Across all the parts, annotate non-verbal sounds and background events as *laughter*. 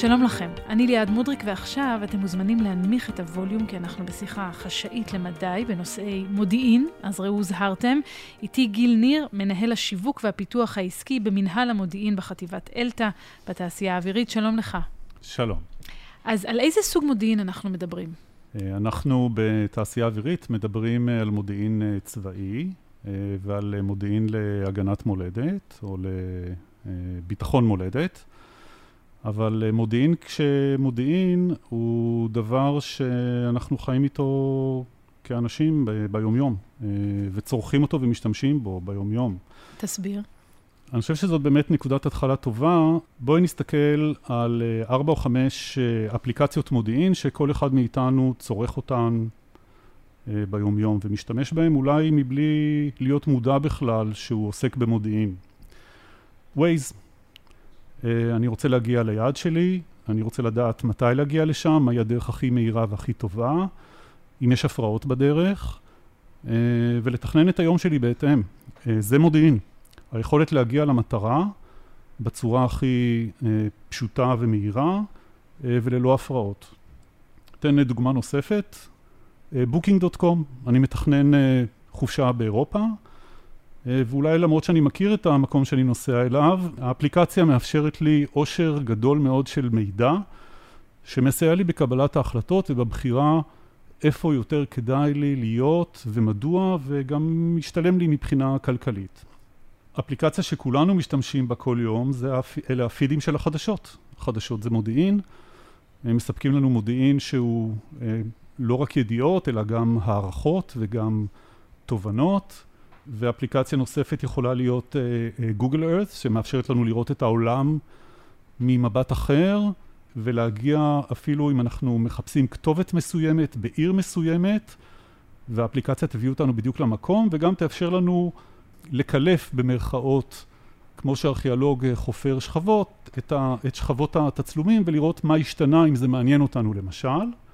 שלום לכם, אני ליעד מודריק ועכשיו אתם מוזמנים להנמיך את הווליום כי אנחנו בשיחה חשאית למדי בנושאי מודיעין, אז ראו הוזהרתם. איתי גיל ניר, מנהל השיווק והפיתוח העסקי במנהל המודיעין בחטיבת אלתא בתעשייה האווירית, שלום לך. שלום. אז על איזה סוג מודיעין אנחנו מדברים? אה, אנחנו בתעשייה אווירית מדברים אה, על מודיעין אה, צבאי ועל מודיעין להגנת מולדת או לביטחון מולדת. אבל אה, מודיעין כשמודיעין הוא דבר שאנחנו חיים איתו כאנשים ב- ביומיום, אה, וצורכים אותו ומשתמשים בו ביומיום. תסביר. אני חושב שזאת באמת נקודת התחלה טובה. בואי נסתכל על אה, ארבע או חמש אפליקציות מודיעין שכל אחד מאיתנו צורך אותן ביומיום ומשתמש בהן אולי מבלי להיות מודע בכלל שהוא עוסק במודיעין. Waze אני רוצה להגיע ליעד שלי, אני רוצה לדעת מתי להגיע לשם, מהי הדרך הכי מהירה והכי טובה, אם יש הפרעות בדרך, אה, ולתכנן את היום שלי בהתאם. אה, זה מודיעין. היכולת להגיע למטרה בצורה הכי פשוטה ומהירה וללא הפרעות. אתן דוגמה נוספת, Booking.com, אני מתכנן חופשה באירופה, אה, ואולי למרות שאני מכיר את המקום שאני נוסע אליו, האפליקציה מאפשרת לי עושר גדול מאוד של מידע, שמסייע לי בקבלת ההחלטות ובבחירה איפה יותר כדאי לי להיות ומדוע, וגם משתלם לי מבחינה כלכלית. אפליקציה שכולנו משתמשים בה כל יום, זה, אלה הפידים של החדשות. החדשות זה מודיעין, הם מספקים לנו מודיעין שהוא אה, לא רק ידיעות, אלא גם הערכות וגם תובנות. ואפליקציה נוספת יכולה להיות גוגל uh, ארת, שמאפשרת לנו לראות את העולם ממבט אחר, ולהגיע אפילו אם אנחנו מחפשים כתובת מסוימת בעיר מסוימת, והאפליקציה תביא אותנו בדיוק למקום, וגם תאפשר לנו לקלף במרכאות, כמו שארכיאולוג אה, חופר שכבות, את, ה, את שכבות התצלומים, ולראות מה השתנה, אם זה מעניין אותנו למשל.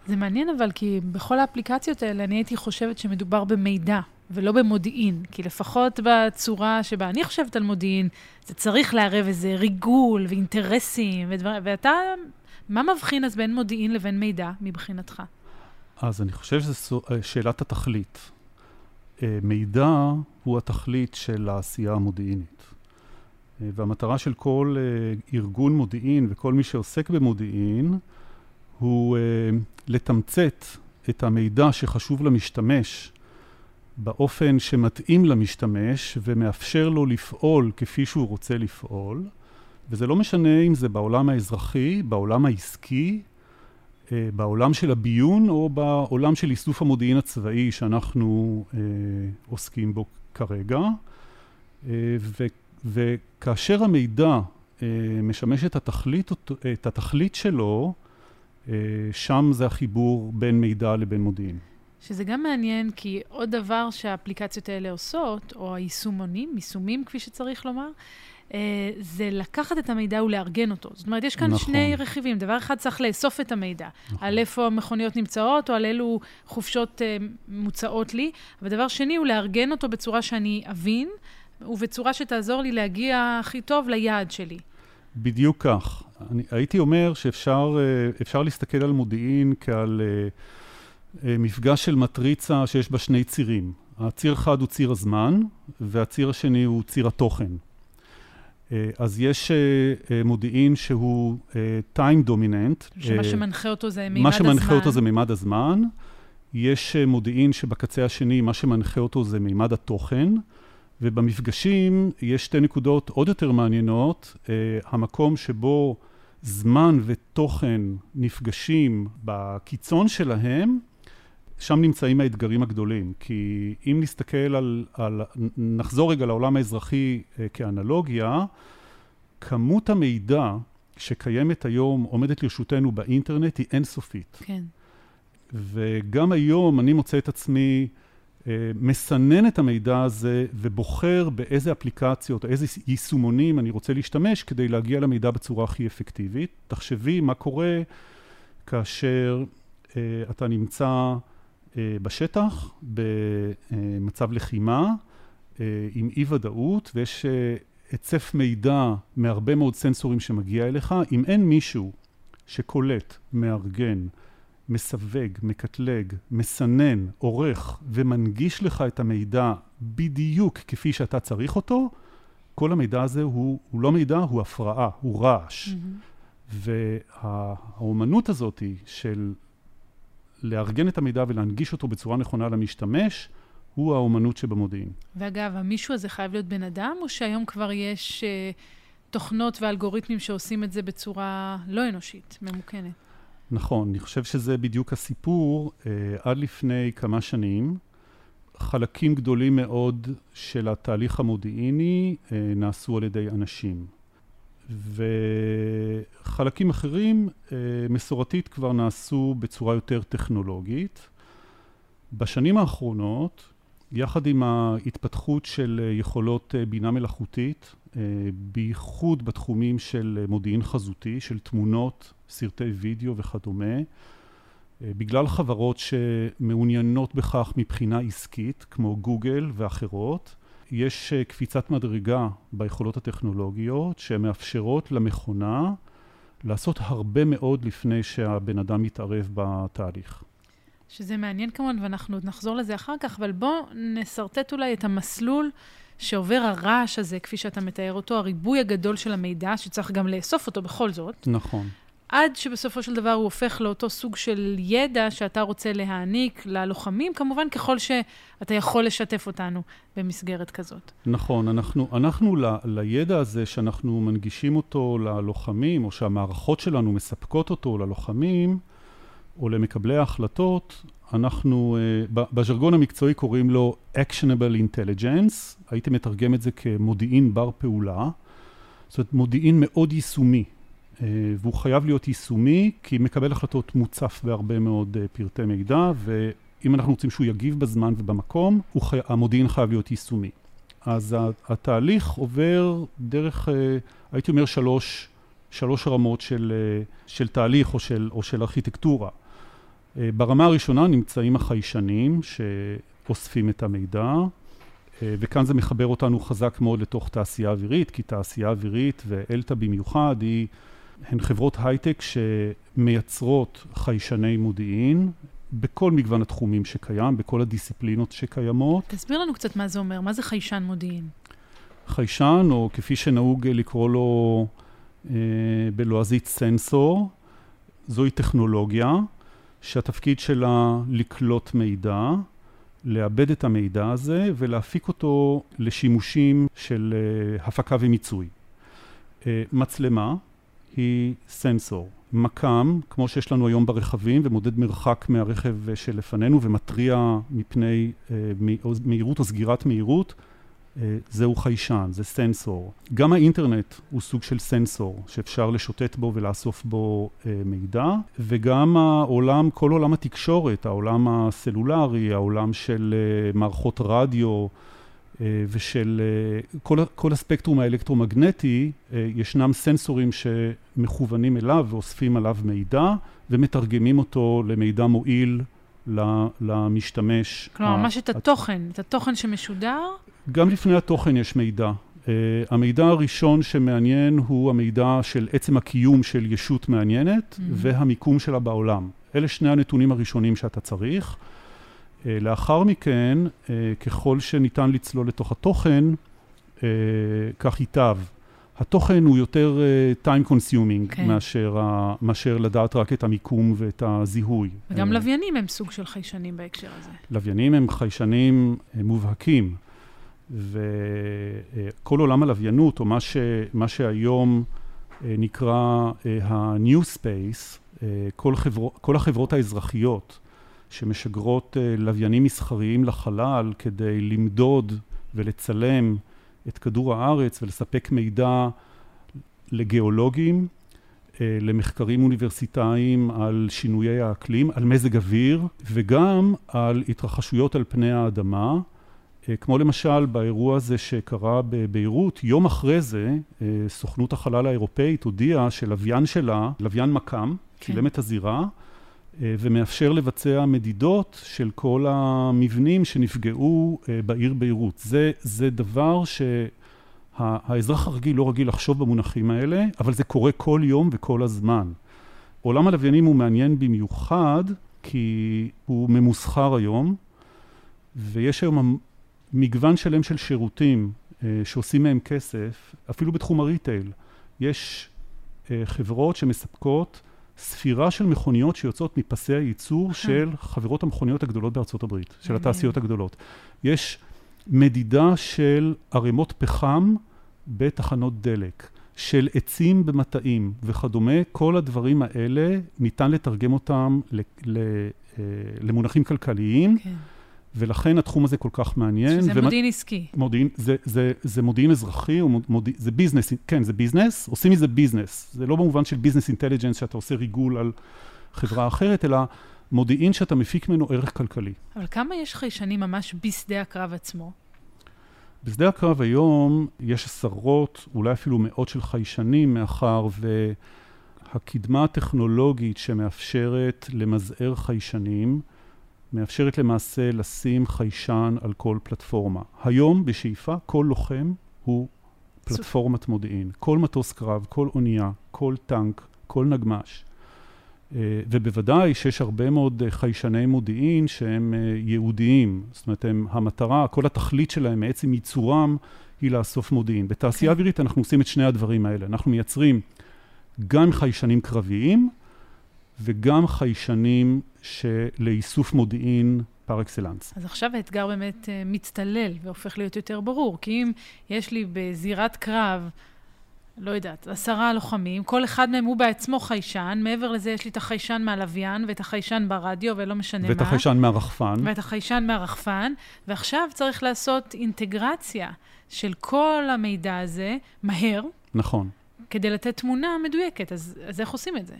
זה מעניין אבל, כי בכל האפליקציות האלה אני הייתי חושבת שמדובר במידע. ולא במודיעין, כי לפחות בצורה שבה אני חושבת על מודיעין, זה צריך לערב איזה ריגול ואינטרסים ודברים, ואתה, מה מבחין אז בין מודיעין לבין מידע מבחינתך? אז אני חושב שזו אה, שאלת התכלית. אה, מידע הוא התכלית של העשייה המודיעינית. אה, והמטרה של כל ארגון מודיעין וכל מי שעוסק במודיעין הוא לתמצת את המידע שחשוב למשתמש באופן שמתאים למשתמש ומאפשר לו לפעול כפי שהוא רוצה לפעול, וזה לא משנה אם זה בעולם האזרחי, בעולם העסקי, אה, בעולם של הביון או בעולם של איסוף המודיעין הצבאי שאנחנו אה, עוסקים בו כרגע. אה, ו, וכאשר המידע משמש את התכלית, את התכלית שלו, שם זה החיבור בין מידע לבין מודיעין. שזה גם מעניין, כי עוד דבר שהאפליקציות האלה עושות, או היישומונים, יישומים כפי שצריך לומר, אה, זה לקחת את המידע ולארגן אותו. זאת אומרת, יש כאן נכון. שני רכיבים. דבר אחד, צריך לאסוף את המידע, נכון. על איפה המכוניות נמצאות, או על אילו חופשות אה, מוצעות לי, ודבר שני הוא לארגן אותו בצורה שאני אבין, ובצורה שתעזור לי להגיע הכי טוב ליעד שלי. בדיוק כך. אני הייתי אומר שאפשר אה, להסתכל על מודיעין כעל... אה, מפגש של מטריצה שיש בה שני צירים. הציר אחד הוא ציר הזמן, והציר השני הוא ציר התוכן. אה, אז יש אה, מודיעין שהוא time dominant. שמה שמנחה אותו זה מימד הזמן. מה שמנחה אותו זה מימד הזמן. יש מודיעין שבקצה השני, מה שמנחה אותו זה מימד התוכן. ובמפגשים יש שתי נקודות עוד יותר מעניינות. המקום שבו זמן ותוכן נפגשים בקיצון שלהם, שם נמצאים האתגרים הגדולים, כי אם נסתכל על, על נחזור רגע לעולם האזרחי אה, כאנלוגיה, כמות המידע שקיימת היום, עומדת לרשותנו באינטרנט, היא אינסופית. כן. וגם היום אני מוצא את עצמי מסנן את המידע הזה ובוחר באיזה אפליקציות, איזה יישומונים אני רוצה להשתמש כדי להגיע למידע בצורה הכי אפקטיבית. תחשבי מה קורה כאשר אה, אתה נמצא אה, בשטח, במצב לחימה, אה, עם אי ודאות, ויש אה, היצף מידע מהרבה מאוד סנסורים שמגיע אליך. אם אין מישהו שקולט, מארגן, מסווג, מקטלג, מסנן, עורך ומנגיש לך את המידע בדיוק כפי שאתה צריך אותו, כל המידע הזה הוא, הוא לא מידע, הוא הפרעה, הוא רעש. Mm-hmm. והאומנות הזאת של לארגן את המידע ולהנגיש אותו בצורה נכונה למשתמש, הוא האומנות שבמודיעין. ואגב, המישהו הזה חייב להיות בן אדם, או שהיום כבר יש uh, תוכנות ואלגוריתמים שעושים את זה בצורה לא אנושית, ממוכנת? נכון, אני חושב שזה בדיוק הסיפור. Uh, עד לפני כמה שנים, חלקים גדולים מאוד של התהליך המודיעיני uh, נעשו על ידי אנשים. וחלקים אחרים uh, מסורתית כבר נעשו בצורה יותר טכנולוגית. בשנים האחרונות, יחד עם ההתפתחות של אה, יכולות אה, בינה מלאכותית, אה, בייחוד בתחומים של מודיעין חזותי, של תמונות, סרטי וידאו וכדומה, בגלל חברות שמעוניינות בכך מבחינה עסקית, כמו גוגל ואחרות, יש קפיצת מדרגה ביכולות הטכנולוגיות שמאפשרות למכונה לעשות הרבה מאוד לפני שהבן אדם מתערב בתהליך. שזה מעניין כמובן, ואנחנו עוד נחזור לזה אחר כך, אבל בואו נסרטט אולי את המסלול שעובר הרעש הזה, כפי שאתה מתאר אותו, הריבוי הגדול של המידע, שצריך גם לאסוף אותו בכל זאת. נכון. עד שבסופו של דבר הוא הופך לאותו סוג של ידע שאתה רוצה להעניק ללוחמים, כמובן ככל שאתה יכול לשתף אותנו במסגרת כזאת. נכון, אנחנו, אנחנו ל, לידע הזה שאנחנו מנגישים אותו ללוחמים, או שהמערכות שלנו מספקות אותו ללוחמים, או למקבלי ההחלטות, אנחנו, uh, בז'רגון המקצועי קוראים לו Actionable Intelligence, הייתי מתרגם את זה כמודיעין בר פעולה, זאת אומרת מודיעין מאוד יישומי, uh, והוא חייב להיות יישומי כי מקבל החלטות מוצף בהרבה מאוד uh, פרטי מידע, ואם אנחנו רוצים שהוא יגיב בזמן ובמקום, חי... המודיעין חייב להיות יישומי. אז התהליך עובר דרך, הייתי אומר, שלוש, שלוש רמות של, של תהליך או של, או של ארכיטקטורה. אה, ברמה הראשונה נמצאים החיישנים שאוספים את המידע, אה, וכאן זה מחבר אותנו חזק מאוד לתוך תעשייה אווירית, כי תעשייה אווירית ואלתא במיוחד היא, הן חברות הייטק שמייצרות חיישני מודיעין בכל מגוון התחומים שקיים, בכל הדיסציפלינות שקיימות. תסביר לנו קצת מה זה אומר, מה זה חיישן מודיעין? חיישן, או כפי שנהוג לקרוא לו אה, בלועזית סנסור, זוהי טכנולוגיה שהתפקיד שלה לקלוט מידע, לעבד את המידע הזה ולהפיק אותו לשימושים של uh, הפקה ומיצוי. Uh, מצלמה היא סנסור. מקם, כמו שיש לנו היום ברכבים, ומודד מרחק מהרכב שלפנינו ומתריע מפני מהירות או סגירת מהירות, אה, זהו חיישן, זה סנסור. גם האינטרנט הוא סוג של סנסור שאפשר לשוטט בו ולאסוף בו אה, מידע, וגם העולם, כל עולם התקשורת, העולם הסלולרי, העולם של אה, מערכות רדיו ושל כל, כל הספקטרום האלקטרומגנטי, ישנם סנסורים שמכוונים אליו ואוספים עליו מידע ומתרגמים אותו למידע מועיל למשתמש. כלומר, ממש את התוכן, את התוכן שמשודר? גם לפני התוכן יש מידע. Uh, המידע הראשון שמעניין הוא המידע של עצם הקיום של ישות מעניינת mm-hmm. והמיקום שלה בעולם. אלה שני הנתונים הראשונים שאתה צריך. Uh, לאחר מכן, uh, ככל שניתן לצלול לתוך התוכן, uh, כך ייטב. התוכן הוא יותר uh, time consuming okay. כן. מאשר, uh, מאשר לדעת רק את המיקום ואת הזיהוי. וגם uh, לוויינים הם סוג של חיישנים בהקשר הזה. לוויינים הם חיישנים uh, מובהקים. וכל עולם הלוויינות, או מה, ש, מה שהיום אה, נקרא אה, ה-New Space, אה, כל, חבר, כל החברות האזרחיות שמשגרות לוויינים מסחריים לחלל כדי למדוד ולצלם את כדור הארץ ולספק מידע לגיאולוגים, למחקרים אוניברסיטאיים על שינויי האקלים, על מזג אוויר וגם על התרחשויות על פני האדמה. אה, כמו למשל באירוע הזה שקרה בביירות, יום אחרי זה אה, סוכנות החלל האירופאית הודיעה שלוויין שלה, לוויין מכ"ם, כן. צילם את הזירה אה, ומאפשר לבצע מדידות של כל המבנים שנפגעו בעיר ביירות. זה, זה דבר שהאזרח הרגיל לא רגיל לחשוב במונחים האלה, אבל זה קורה כל יום וכל הזמן. עולם הלוויינים הוא מעניין במיוחד, כי הוא ממוסחר היום, ויש היום מגוון שלם של שירותים אה, שעושים מהם כסף, אפילו בתחום הריטייל. יש אה, חברות שמספקות ספירה של מכוניות שיוצאות מפסי הייצור של חברות המכוניות הגדולות בארצות הברית, של התעשיות הגדולות. יש מדידה של ערימות פחם בתחנות דלק, של עצים במטעים וכדומה, כל הדברים האלה ניתן לתרגם אותם אה, למונחים כלכליים. כן. ולכן התחום הזה כל כך מעניין. שזה ומה, מודיעין עסקי. מודיעין, זה, זה, זה מודיעין אזרחי, מודיע, זה business, כן, זה business, עושים מזה business. זה לא במובן של business intelligence, שאתה עושה ריגול על חברה אחרת, אלא מודיעין שאתה מפיק ממנו ערך כלכלי. אבל כמה יש חיישנים ממש בשדה הקרב עצמו? בשדה הקרב היום יש עשרות, אולי אפילו מאות של חיישנים, מאחר והקדמה הטכנולוגית שמאפשרת למזער חיישנים, מאפשרת למעשה לשים חיישן על כל פלטפורמה. היום, בשאיפה, כל לוחם הוא פלטפורמת מודיעין. כל מטוס קרב, כל אונייה, כל טנק, כל נגמ"ש. אה, ובוודאי שיש הרבה מאוד אה, חיישני מודיעין שהם אה, ייעודיים. זאת אומרת, הם, המטרה, כל התכלית שלהם מעצם ייצורם היא לאסוף מודיעין. בתעשייה כן. אווירית אנחנו עושים את שני הדברים האלה. אנחנו מייצרים גם חיישנים קרביים וגם חיישנים לאיסוף מודיעין פר אקסלנס. אז עכשיו האתגר באמת uh, מצטלל והופך להיות יותר ברור, כי אם יש לי בזירת קרב, לא יודעת, עשרה לוחמים, כל אחד מהם הוא בעצמו חיישן, מעבר לזה יש לי את החיישן מהלוויין ואת החיישן ברדיו ולא משנה ואת מה. ואת החיישן מהרחפן. ואת החיישן מהרחפן, ועכשיו צריך לעשות אינטגרציה של כל המידע הזה מהר. נכון. כדי לתת תמונה מדויקת, אז, אז איך עושים את זה?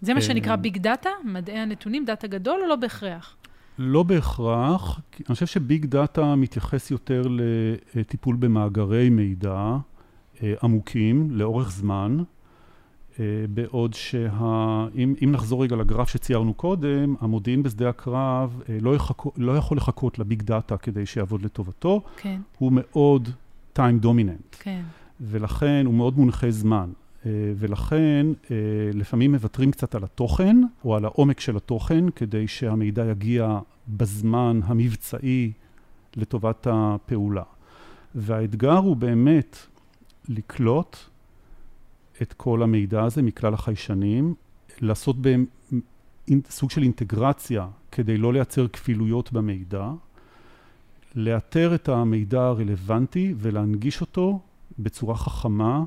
זה מה שנקרא big data? מדעי הנתונים, data גדול או לא בהכרח? לא בהכרח. אני חושב ש big data מתייחס יותר לטיפול במאגרי מידע אה, עמוקים לאורך זמן, אה, בעוד שאם נחזור רגע לגרף שציירנו קודם, המודיעין בשדה הקרב אה, לא, יחכו, לא יכול לחכות ל big data כדי שיעבוד לטובתו. כן. הוא מאוד time dominant. כן. ולכן הוא מאוד מונחה זמן. אה, ולכן אה, לפעמים מוותרים קצת על התוכן או על העומק של התוכן כדי שהמידע יגיע בזמן המבצעי לטובת הפעולה. והאתגר הוא באמת לקלוט את כל המידע הזה מכלל החיישנים, לעשות בהם סוג של אינטגרציה כדי לא לייצר כפילויות במידע, לאתר את המידע הרלוונטי ולהנגיש אותו בצורה חכמה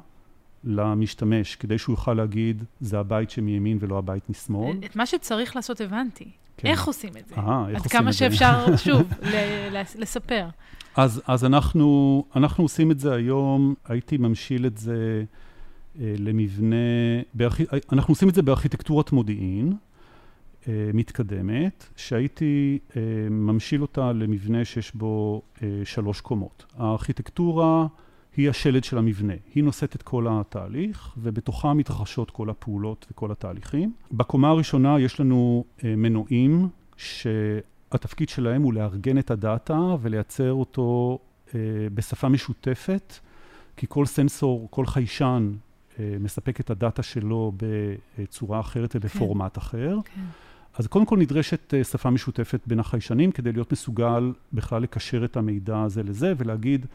למשתמש, כדי שהוא יוכל להגיד, זה הבית שמימין ולא הבית משמאל. את מה שצריך לעשות הבנתי. כן. איך עושים את זה? אה, איך עושים את זה? עד כמה שאפשר, *laughs* שוב, לספר. אז, אז אנחנו, אנחנו עושים את זה היום, הייתי ממשיל את זה אה, למבנה, בארכ... אנחנו עושים את זה בארכיטקטורת מודיעין אה, מתקדמת, שהייתי אה, ממשיל אותה למבנה שיש בו אה, שלוש קומות. הארכיטקטורה היא השלד של המבנה. היא נושאת את כל התהליך, ובתוכה מתרחשות כל הפעולות וכל התהליכים. בקומה הראשונה יש לנו אה, מנועים, שהתפקיד שלהם הוא לארגן את הדאטה ולייצר אותו אה, בשפה משותפת, כי כל סנסור, כל חיישן, אה, מספק את הדאטה שלו בצורה אחרת ובפורמט כן. אחר. כן. אז קודם כל נדרשת שפה משותפת בין החיישנים כדי להיות מסוגל בכלל לקשר את המידע הזה לזה ולהגיד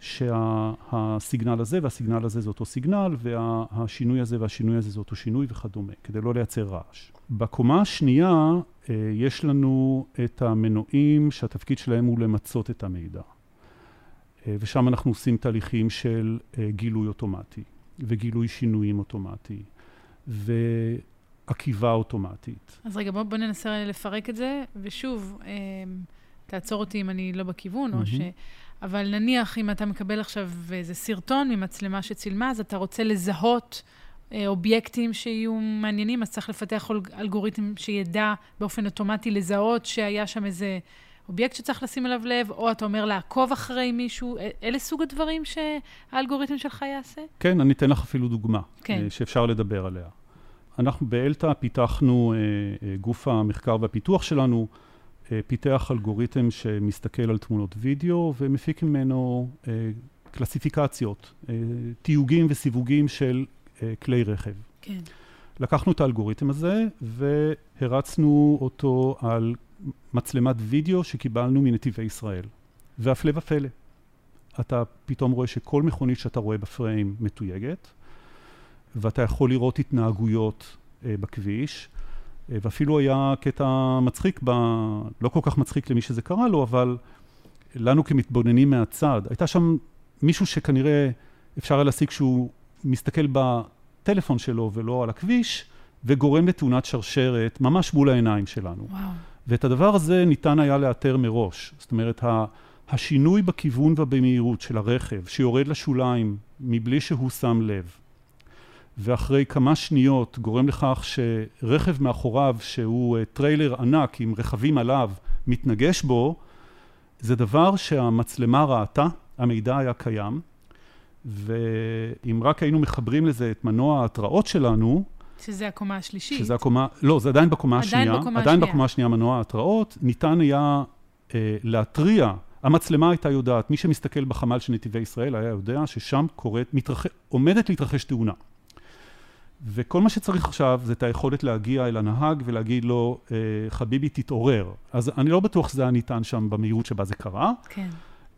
שהסיגנל הזה והסיגנל הזה זה אותו סיגנל, והשינוי הזה והשינוי הזה זה אותו שינוי וכדומה, כדי לא לייצר רעש. בקומה השנייה אה, יש לנו את המנועים שהתפקיד שלהם הוא למצות את המידע. אה, ושם אנחנו עושים תהליכים של אה, גילוי אוטומטי, וגילוי שינויים אוטומטי, ועקיבה אוטומטית. אז רגע, בואו בוא ננסה לפרק את זה, ושוב, תעצור אותי אם אני לא בכיוון, mm-hmm. או ש... אבל נניח אם אתה מקבל עכשיו איזה סרטון ממצלמה שצילמה, אז אתה רוצה לזהות אה, אובייקטים שיהיו מעניינים, אז צריך לפתח אלגוריתם שידע באופן אוטומטי לזהות שהיה שם איזה אובייקט שצריך לשים אליו לב, או אתה אומר לעקוב אחרי מישהו. אלה סוג הדברים שהאלגוריתם שלך יעשה? כן, אני אתן לך אפילו דוגמה, כן. אה, שאפשר לדבר עליה. אנחנו באלתא פיתחנו, אה, אה, גוף המחקר והפיתוח שלנו, פיתח אלגוריתם שמסתכל על תמונות וידאו ומפיק ממנו אה, קלסיפיקציות, אה, תיוגים וסיווגים של כלי רכב. כן. לקחנו את האלגוריתם הזה והרצנו אותו על מצלמת וידאו שקיבלנו מנתיבי ישראל. והפלא ופלא, אתה פתאום רואה שכל מכונית שאתה רואה בפריים מתויגת, ואתה יכול לראות התנהגויות אה, בכביש, אה, ואפילו היה קטע מצחיק, ב... לא כל כך מצחיק למי שזה קרה לו, אבל לנו כמתבוננים מהצד, הייתה שם מישהו שכנראה אפשר היה להסיק שהוא מסתכל בטלפון שלו ולא על הכביש, וגורם לתאונת שרשרת ממש מול העיניים שלנו. וואו. ואת הדבר הזה ניתן היה לאתר מראש. זאת אומרת, השינוי בכיוון ובמהירות של הרכב, שיורד לשוליים מבלי שהוא שם לב, ואחרי כמה שניות גורם לכך שרכב מאחוריו, שהוא אה, טריילר ענק עם רכבים עליו, מתנגש בו, זה דבר שהמצלמה ראתה, המידע היה קיים, ואם רק היינו מחברים לזה את מנוע ההתראות שלנו, שזה הקומה השלישית. שזה הקומה, לא, זה עדיין בקומה עדיין השנייה. בקומה עדיין השנייה. בקומה השנייה מנוע ההתראות. ניתן היה אה, להתריע, המצלמה הייתה יודעת, מי שמסתכל בחמ"ל של נתיבי ישראל היה יודע ששם קורית, מתרח... עומדת להתרחש תאונה. וכל מה שצריך עכשיו זה את היכולת להגיע אל הנהג ולהגיד לו, אה, חביבי, תתעורר. אז אני לא בטוח שזה היה ניתן שם במהירות שבה זה קרה. כן.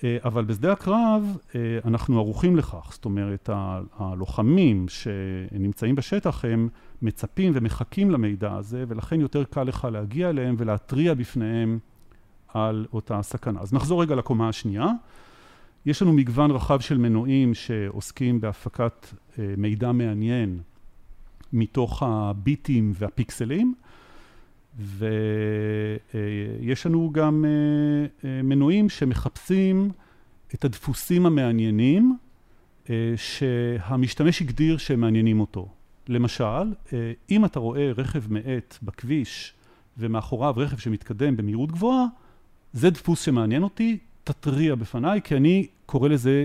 אה, אבל בשדה הקרב אה, אנחנו ערוכים לכך, זאת אומרת הלוחמים שנמצאים בשטח הם מצפים ומחכים למידע הזה ולכן יותר קל לך להגיע אליהם ולהתריע בפניהם על אותה סכנה. אז נחזור רגע לקומה השנייה. יש לנו מגוון רחב של מנועים שעוסקים בהפקת מידע מעניין מתוך הביטים והפיקסלים ויש לנו גם אה, אה, מנועים שמחפשים את הדפוסים המעניינים אה, שהמשתמש הגדיר שהם מעניינים אותו. למשל, אם אתה רואה רכב מאט בכביש ומאחוריו רכב שמתקדם במהירות גבוהה, זה דפוס שמעניין אותי, תתריע בפניי, כי אני קורא לזה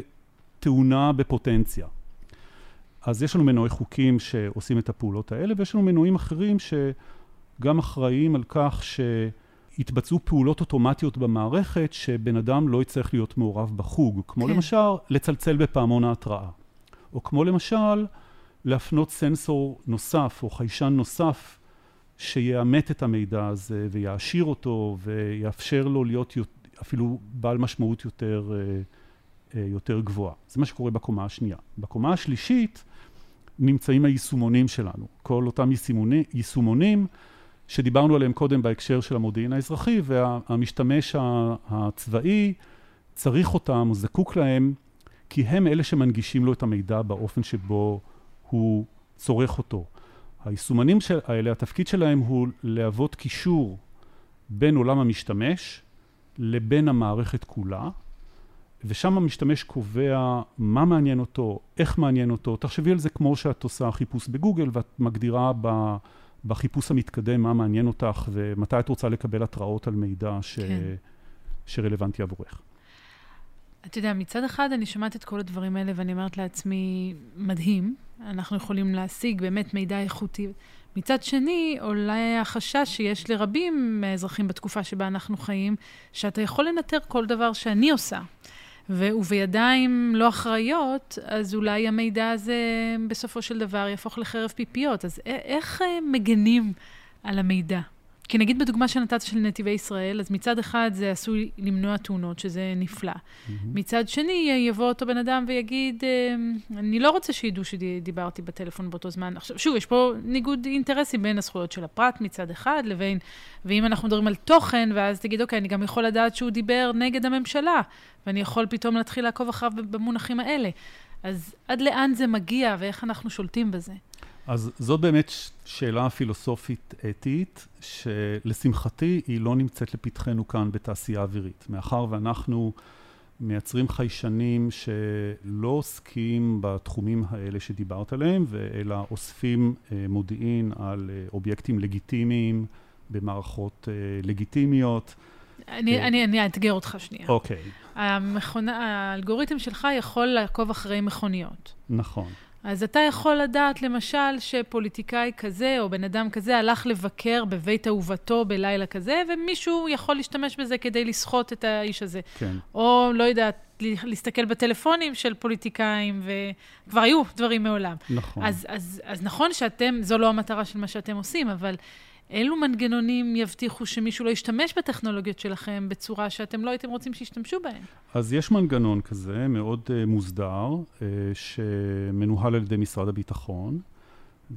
תאונה בפוטנציה. אז יש לנו מנועי חוקים שעושים את הפעולות האלה, ויש לנו מנועים אחרים שגם אחראים על כך שיתבצעו פעולות אוטומטיות במערכת, שבן אדם לא יצטרך להיות מעורב בחוג, כמו כן. למשל לצלצל בפעמון ההתראה, או כמו למשל להפנות סנסור נוסף או חיישן נוסף שיאמת את המידע הזה ויעשיר אותו ויאפשר לו להיות אפילו בעל משמעות יותר, אה, יותר גבוהה. זה מה שקורה בקומה השנייה. בקומה השלישית נמצאים היישומונים שלנו, כל אותם יישומונים, שדיברנו עליהם קודם בהקשר של המודיעין האזרחי והמשתמש הצבאי צריך אותם, הוא זקוק להם, כי הם אלה שמנגישים לו את המידע באופן שבו הוא צורך אותו. היישומנים האלה, התפקיד שלהם הוא להוות קישור בין עולם המשתמש לבין המערכת כולה, ושם המשתמש קובע מה מעניין אותו, איך מעניין אותו. תחשבי על זה כמו שאת עושה חיפוש בגוגל ואת מגדירה בחיפוש המתקדם מה מעניין אותך ומתי את רוצה לקבל התראות על מידע ש... כן. שרלוונטי עבורך. אתה יודע, מצד אחד אני שומעת את כל הדברים האלה ואני אומרת לעצמי, מדהים, אנחנו יכולים להשיג באמת מידע איכותי. מצד שני, אולי החשש שיש לרבים מהאזרחים בתקופה שבה אנחנו חיים, שאתה יכול לנטר כל דבר שאני עושה. ובידיים לא אחראיות, אז אולי המידע הזה בסופו של דבר יהפוך לחרב פיפיות. אז איך מגנים על המידע? כי נגיד בדוגמה שנתת של נתיבי ישראל, אז מצד אחד זה עשוי למנוע תאונות, שזה נפלא. Mm-hmm. מצד שני, יבוא אותו בן אדם ויגיד, אני לא רוצה שידעו שדיברתי בטלפון באותו זמן. עכשיו, שוב, יש פה ניגוד אינטרסים בין הזכויות של הפרט מצד אחד, לבין, ואם אנחנו מדברים על תוכן, ואז תגיד, אוקיי, אני גם יכול לדעת שהוא דיבר נגד הממשלה, ואני יכול פתאום להתחיל לעקוב אחריו במונחים האלה. אז עד לאן זה מגיע, ואיך אנחנו שולטים בזה? אז זאת באמת שאלה פילוסופית אתית, שלשמחתי היא לא נמצאת לפתחנו כאן בתעשייה אווירית. מאחר ואנחנו מייצרים חיישנים שלא עוסקים בתחומים האלה שדיברת עליהם, אלא אוספים מודיעין על אובייקטים לגיטימיים במערכות לגיטימיות. אני, אני, אני אאתגר אותך שנייה. אוקיי. המכונה, האלגוריתם שלך יכול לעקוב אחרי מכוניות. נכון. אז אתה יכול לדעת, למשל, שפוליטיקאי כזה או בן אדם כזה הלך לבקר בבית אהובתו בלילה כזה, ומישהו יכול להשתמש בזה כדי לסחוט את האיש הזה. כן. או, לא יודעת, להסתכל בטלפונים של פוליטיקאים, וכבר היו דברים מעולם. נכון. אז, אז, אז נכון שאתם, זו לא המטרה של מה שאתם עושים, אבל אילו מנגנונים יבטיחו שמישהו לא ישתמש בטכנולוגיות שלכם בצורה שאתם לא הייתם רוצים שישתמשו בהן? אז יש מנגנון כזה, מאוד uh, מוסדר, uh, שמנוהל על ידי משרד הביטחון,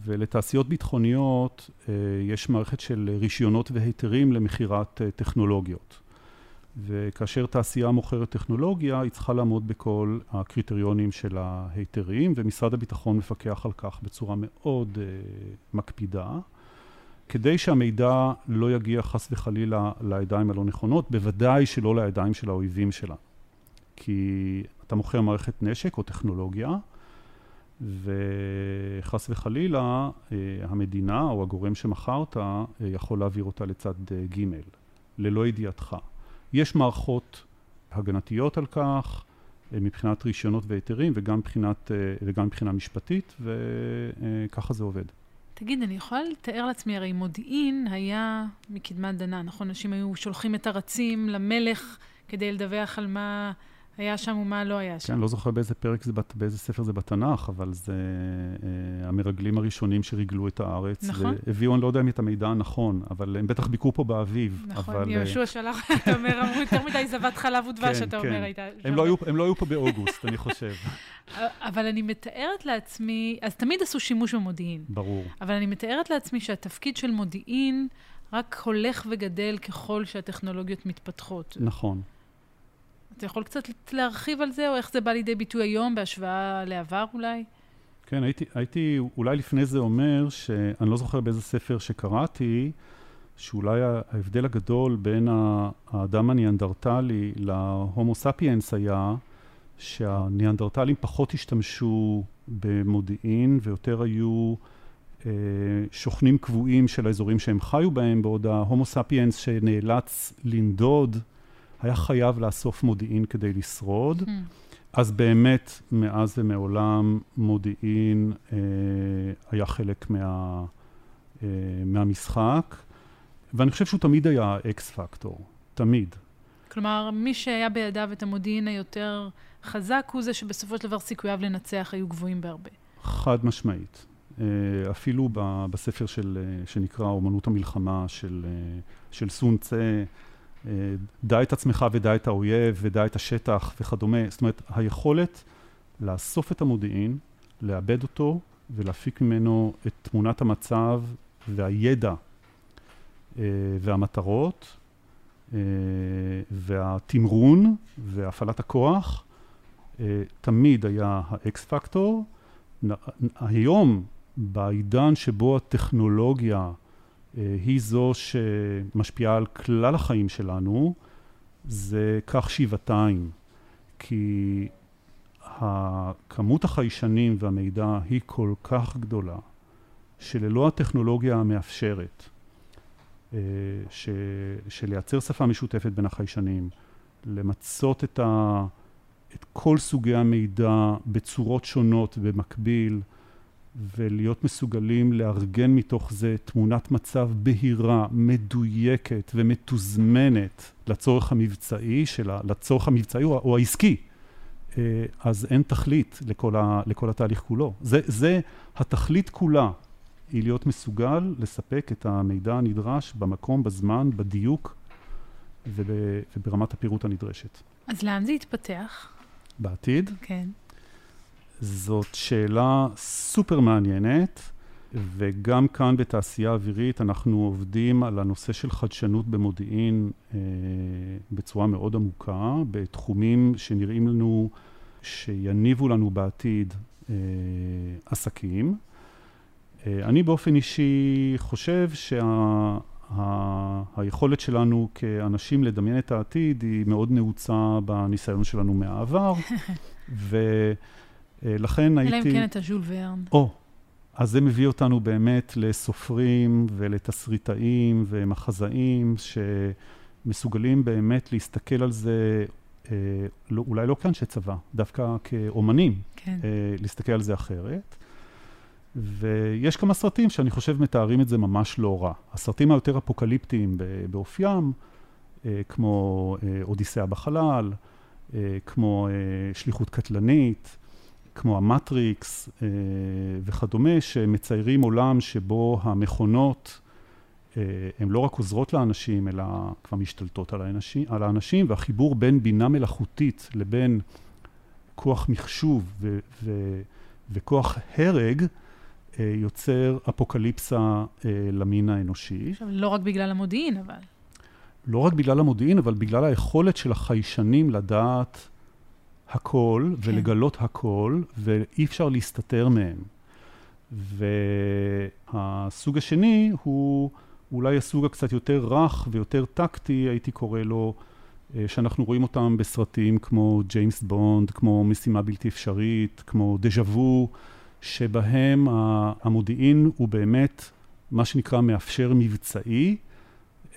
ולתעשיות ביטחוניות uh, יש מערכת של רישיונות והיתרים למכירת uh, טכנולוגיות. וכאשר תעשייה מוכרת טכנולוגיה, היא צריכה לעמוד בכל הקריטריונים של ההיתרים, ומשרד הביטחון מפקח על כך בצורה מאוד uh, מקפידה. כדי שהמידע לא יגיע חס וחלילה לידיים הלא נכונות, בוודאי שלא לידיים של האויבים שלה. כי אתה מוכר מערכת נשק או טכנולוגיה, וחס וחלילה אה, המדינה או הגורם שמכרת אה, יכול להעביר אותה לצד אה, ג' ללא ידיעתך. יש מערכות הגנתיות על כך מבחינת רישיונות והיתרים וגם מבחינת, וגם מבחינה משפטית וככה זה עובד. תגיד, אני יכולה לתאר לעצמי, הרי מודיעין היה מקדמת דנא, נכון? אנשים היו שולחים את הרצים למלך כדי לדווח על מה היה שם ומה לא היה שם. כן, לא זוכר באיזה פרק זה, באיזה ספר זה בתנ"ך, אבל זה אה, המרגלים הראשונים שריגלו את הארץ. נכון. והביאו, אני לא יודע אם את המידע הנכון, אבל הם בטח ביקרו פה באביב. נכון, אבל, יהושע אה, שלח, אתה אומר, אמרו יותר מדי זבת חלב ודבש, כן, אתה כן. אומר, הייתה... הם לא, היו, הם לא היו פה באוגוסט, אני חושב. *laughs* אבל אני מתארת לעצמי, אז תמיד עשו שימוש במודיעין. ברור. אבל אני מתארת לעצמי שהתפקיד של מודיעין רק הולך וגדל ככל שהטכנולוגיות מתפתחות. נכון. אתה יכול קצת להרחיב על זה, או איך זה בא לידי ביטוי היום בהשוואה לעבר אולי? כן, הייתי, הייתי אולי לפני זה אומר, שאני לא זוכר באיזה ספר שקראתי, שאולי ההבדל הגדול בין האדם הניאנדרטלי להומו ספיאנס היה שהניאנדרטלים פחות השתמשו במודיעין ויותר היו אה, שוכנים קבועים של האזורים שהם חיו בהם, בעוד ההומו ספיאנס שנאלץ לנדוד היה חייב לאסוף מודיעין כדי לשרוד. Mm. אז באמת, מאז ומעולם, מודיעין אה, היה חלק מה, אה, מהמשחק, ואני חושב שהוא תמיד היה אקס פקטור, תמיד. כלומר, מי שהיה בידיו את המודיעין היותר חזק, הוא זה שבסופו של דבר סיכוייו לנצח היו גבוהים בהרבה. חד משמעית. אה, אפילו בספר של, אה, שנקרא אומנות המלחמה של, אה, של סון צה, דע את עצמך ודע את האויב ודע את השטח וכדומה. זאת אומרת, היכולת לאסוף את המודיעין, לאבד אותו ולהפיק ממנו את תמונת המצב והידע והמטרות והתמרון והפעלת הכוח, תמיד היה האקס פקטור. היום, בעידן שבו הטכנולוגיה אה, היא זו שמשפיעה על כלל החיים שלנו, זה כך שבעתיים, כי כמות החיישנים והמידע היא כל כך גדולה, שללא הטכנולוגיה המאפשרת אה, ש, של לייצר שפה משותפת בין החיישנים, למצות את, ה, את כל סוגי המידע בצורות שונות במקביל, ולהיות מסוגלים לארגן מתוך זה תמונת מצב בהירה, מדויקת ומתוזמנת לצורך המבצעי שלה, לצורך המבצעי או, או העסקי. אה, אז אין תכלית לכל, ה, לכל התהליך כולו. זה, זה התכלית כולה, היא להיות מסוגל לספק את המידע הנדרש במקום, בזמן, בדיוק וב, וברמת הפירוט הנדרשת. אז לאן זה יתפתח? בעתיד? כן. זאת שאלה סופר מעניינת, וגם כאן בתעשייה אווירית אנחנו עובדים על הנושא של חדשנות במודיעין אה, בצורה מאוד עמוקה, בתחומים שנראים לנו שיניבו לנו בעתיד אה, עסקים. אה, אני באופן אישי חושב שה, שלנו כאנשים לדמיין את העתיד היא מאוד נעוצה בניסיון שלנו מהעבר, *laughs* ו... אה, לכן הייתי... אלא אם כן אתה ז'ול ורן. או, אז זה מביא אותנו באמת לסופרים ולתסריטאים ומחזאים שמסוגלים באמת להסתכל על זה לא, אולי לא כאנשי צבא, דווקא כאומנים, כן. להסתכל על זה אחרת. ויש כמה סרטים שאני חושב מתארים את זה ממש לא רע. הסרטים היותר אפוקליפטיים באופיים, כמו אודיסאה בחלל, כמו שליחות קטלנית, כמו המטריקס וכדומה, שמציירים עולם שבו המכונות הן לא רק עוזרות לאנשים, אלא כבר משתלטות על האנשים, על האנשים, והחיבור בין בינה מלאכותית לבין כוח מחשוב ו- ו- וכוח הרג, יוצר אפוקליפסה למין האנושי. עכשיו, לא רק בגלל המודיעין, אבל. לא רק בגלל המודיעין, אבל בגלל היכולת של החיישנים לדעת הכל כן. ולגלות הכל, ואי אפשר להסתתר מהם. והסוג השני הוא אולי הסוג הקצת יותר רך ויותר טקטי, הייתי קורא לו, אה, שאנחנו רואים אותם בסרטים כמו ג'יימס בונד, כמו משימה בלתי אפשרית, כמו דז'ה וו, שבהם המודיעין הוא באמת מה שנקרא מאפשר מבצעי,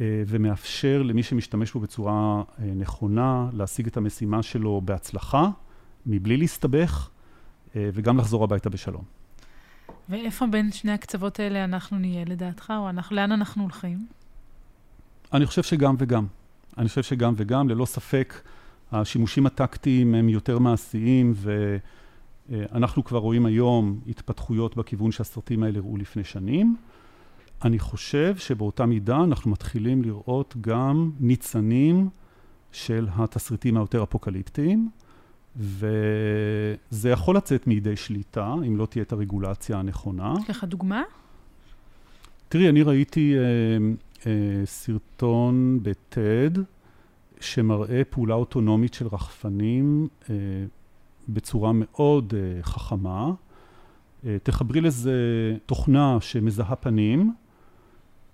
ומאפשר למי שמשתמש בו בצורה אה, נכונה להשיג את המשימה שלו בהצלחה, מבלי להסתבך, וגם לחזור הביתה בשלום. ואיפה בין שני הקצוות האלה אנחנו נהיה לדעתך, או אנחנו, לאן אנחנו הולכים? אני חושב שגם וגם. אני חושב שגם וגם, ללא ספק, השימושים הטקטיים הם יותר מעשיים, ואנחנו כבר רואים היום התפתחויות בכיוון שהסרטים האלה הראו לפני שנים. אני חושב שבאותה מידה אנחנו מתחילים לראות גם ניצנים של התסריטים היותר אפוקליפטיים. וזה יכול לצאת מידי שליטה, אם לא תהיה את הרגולציה הנכונה. יש לך דוגמה? תראי, אני ראיתי אה, אה, סרטון בטד שמראה פעולה אוטונומית של רחפנים אה, בצורה מאוד אה, חכמה. אה, תחברי לזה תוכנה שמזהה פנים,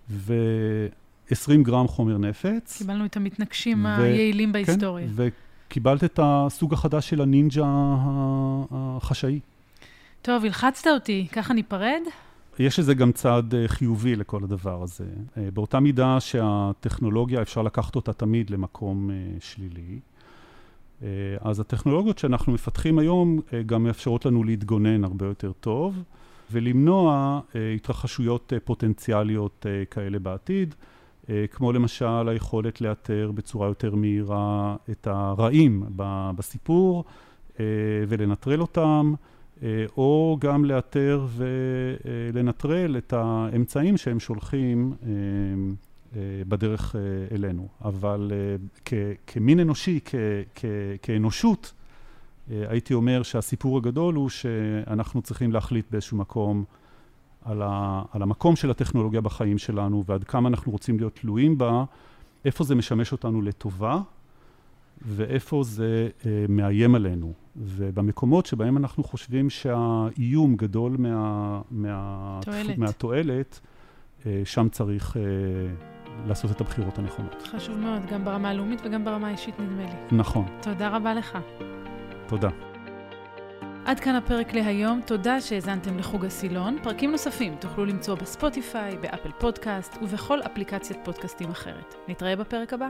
ו-20 גרם חומר נפץ. קיבלנו את המתנגשים ו- היעילים כן, בהיסטוריה. כן, קיבלת את הסוג החדש של הנינג'ה החשאי. טוב, הלחצת אותי, ככה ניפרד? יש לזה גם צד אה, חיובי לכל הדבר הזה. אה, באותה מידה שהטכנולוגיה, אפשר לקחת אותה תמיד למקום אה, שלילי. אז הטכנולוגיות שאנחנו מפתחים היום גם מאפשרות לנו להתגונן הרבה יותר טוב ולמנוע התרחשויות פוטנציאליות כאלה בעתיד. אה, כמו למשל היכולת לאתר בצורה יותר מהירה את הרעים בסיפור אה, ולנטרל אותם, אה, או גם לאתר ולנטרל את האמצעים שהם שולחים בדרך אלינו. אבל כמין אנושי, כאנושות, הייתי אומר שהסיפור הגדול הוא שאנחנו צריכים להחליט באיזשהו מקום על, ה, על המקום של הטכנולוגיה בחיים שלנו ועד כמה אנחנו רוצים להיות תלויים בה, איפה זה משמש אותנו לטובה ואיפה זה אה, מאיים עלינו. ובמקומות שבהם אנחנו חושבים שהאיום גדול מה, מה, תועלת. מהתועלת, אה, שם צריך אה, לעשות את הבחירות הנכונות. חשוב מאוד, גם ברמה הלאומית וגם ברמה האישית, נדמה לי. נכון. תודה רבה לך. תודה. עד כאן הפרק להיום, תודה שהאזנתם לחוג הסילון. פרקים נוספים תוכלו למצוא בספוטיפיי, באפל פודקאסט ובכל אפליקציית פודקאסטים אחרת. נתראה בפרק הבא.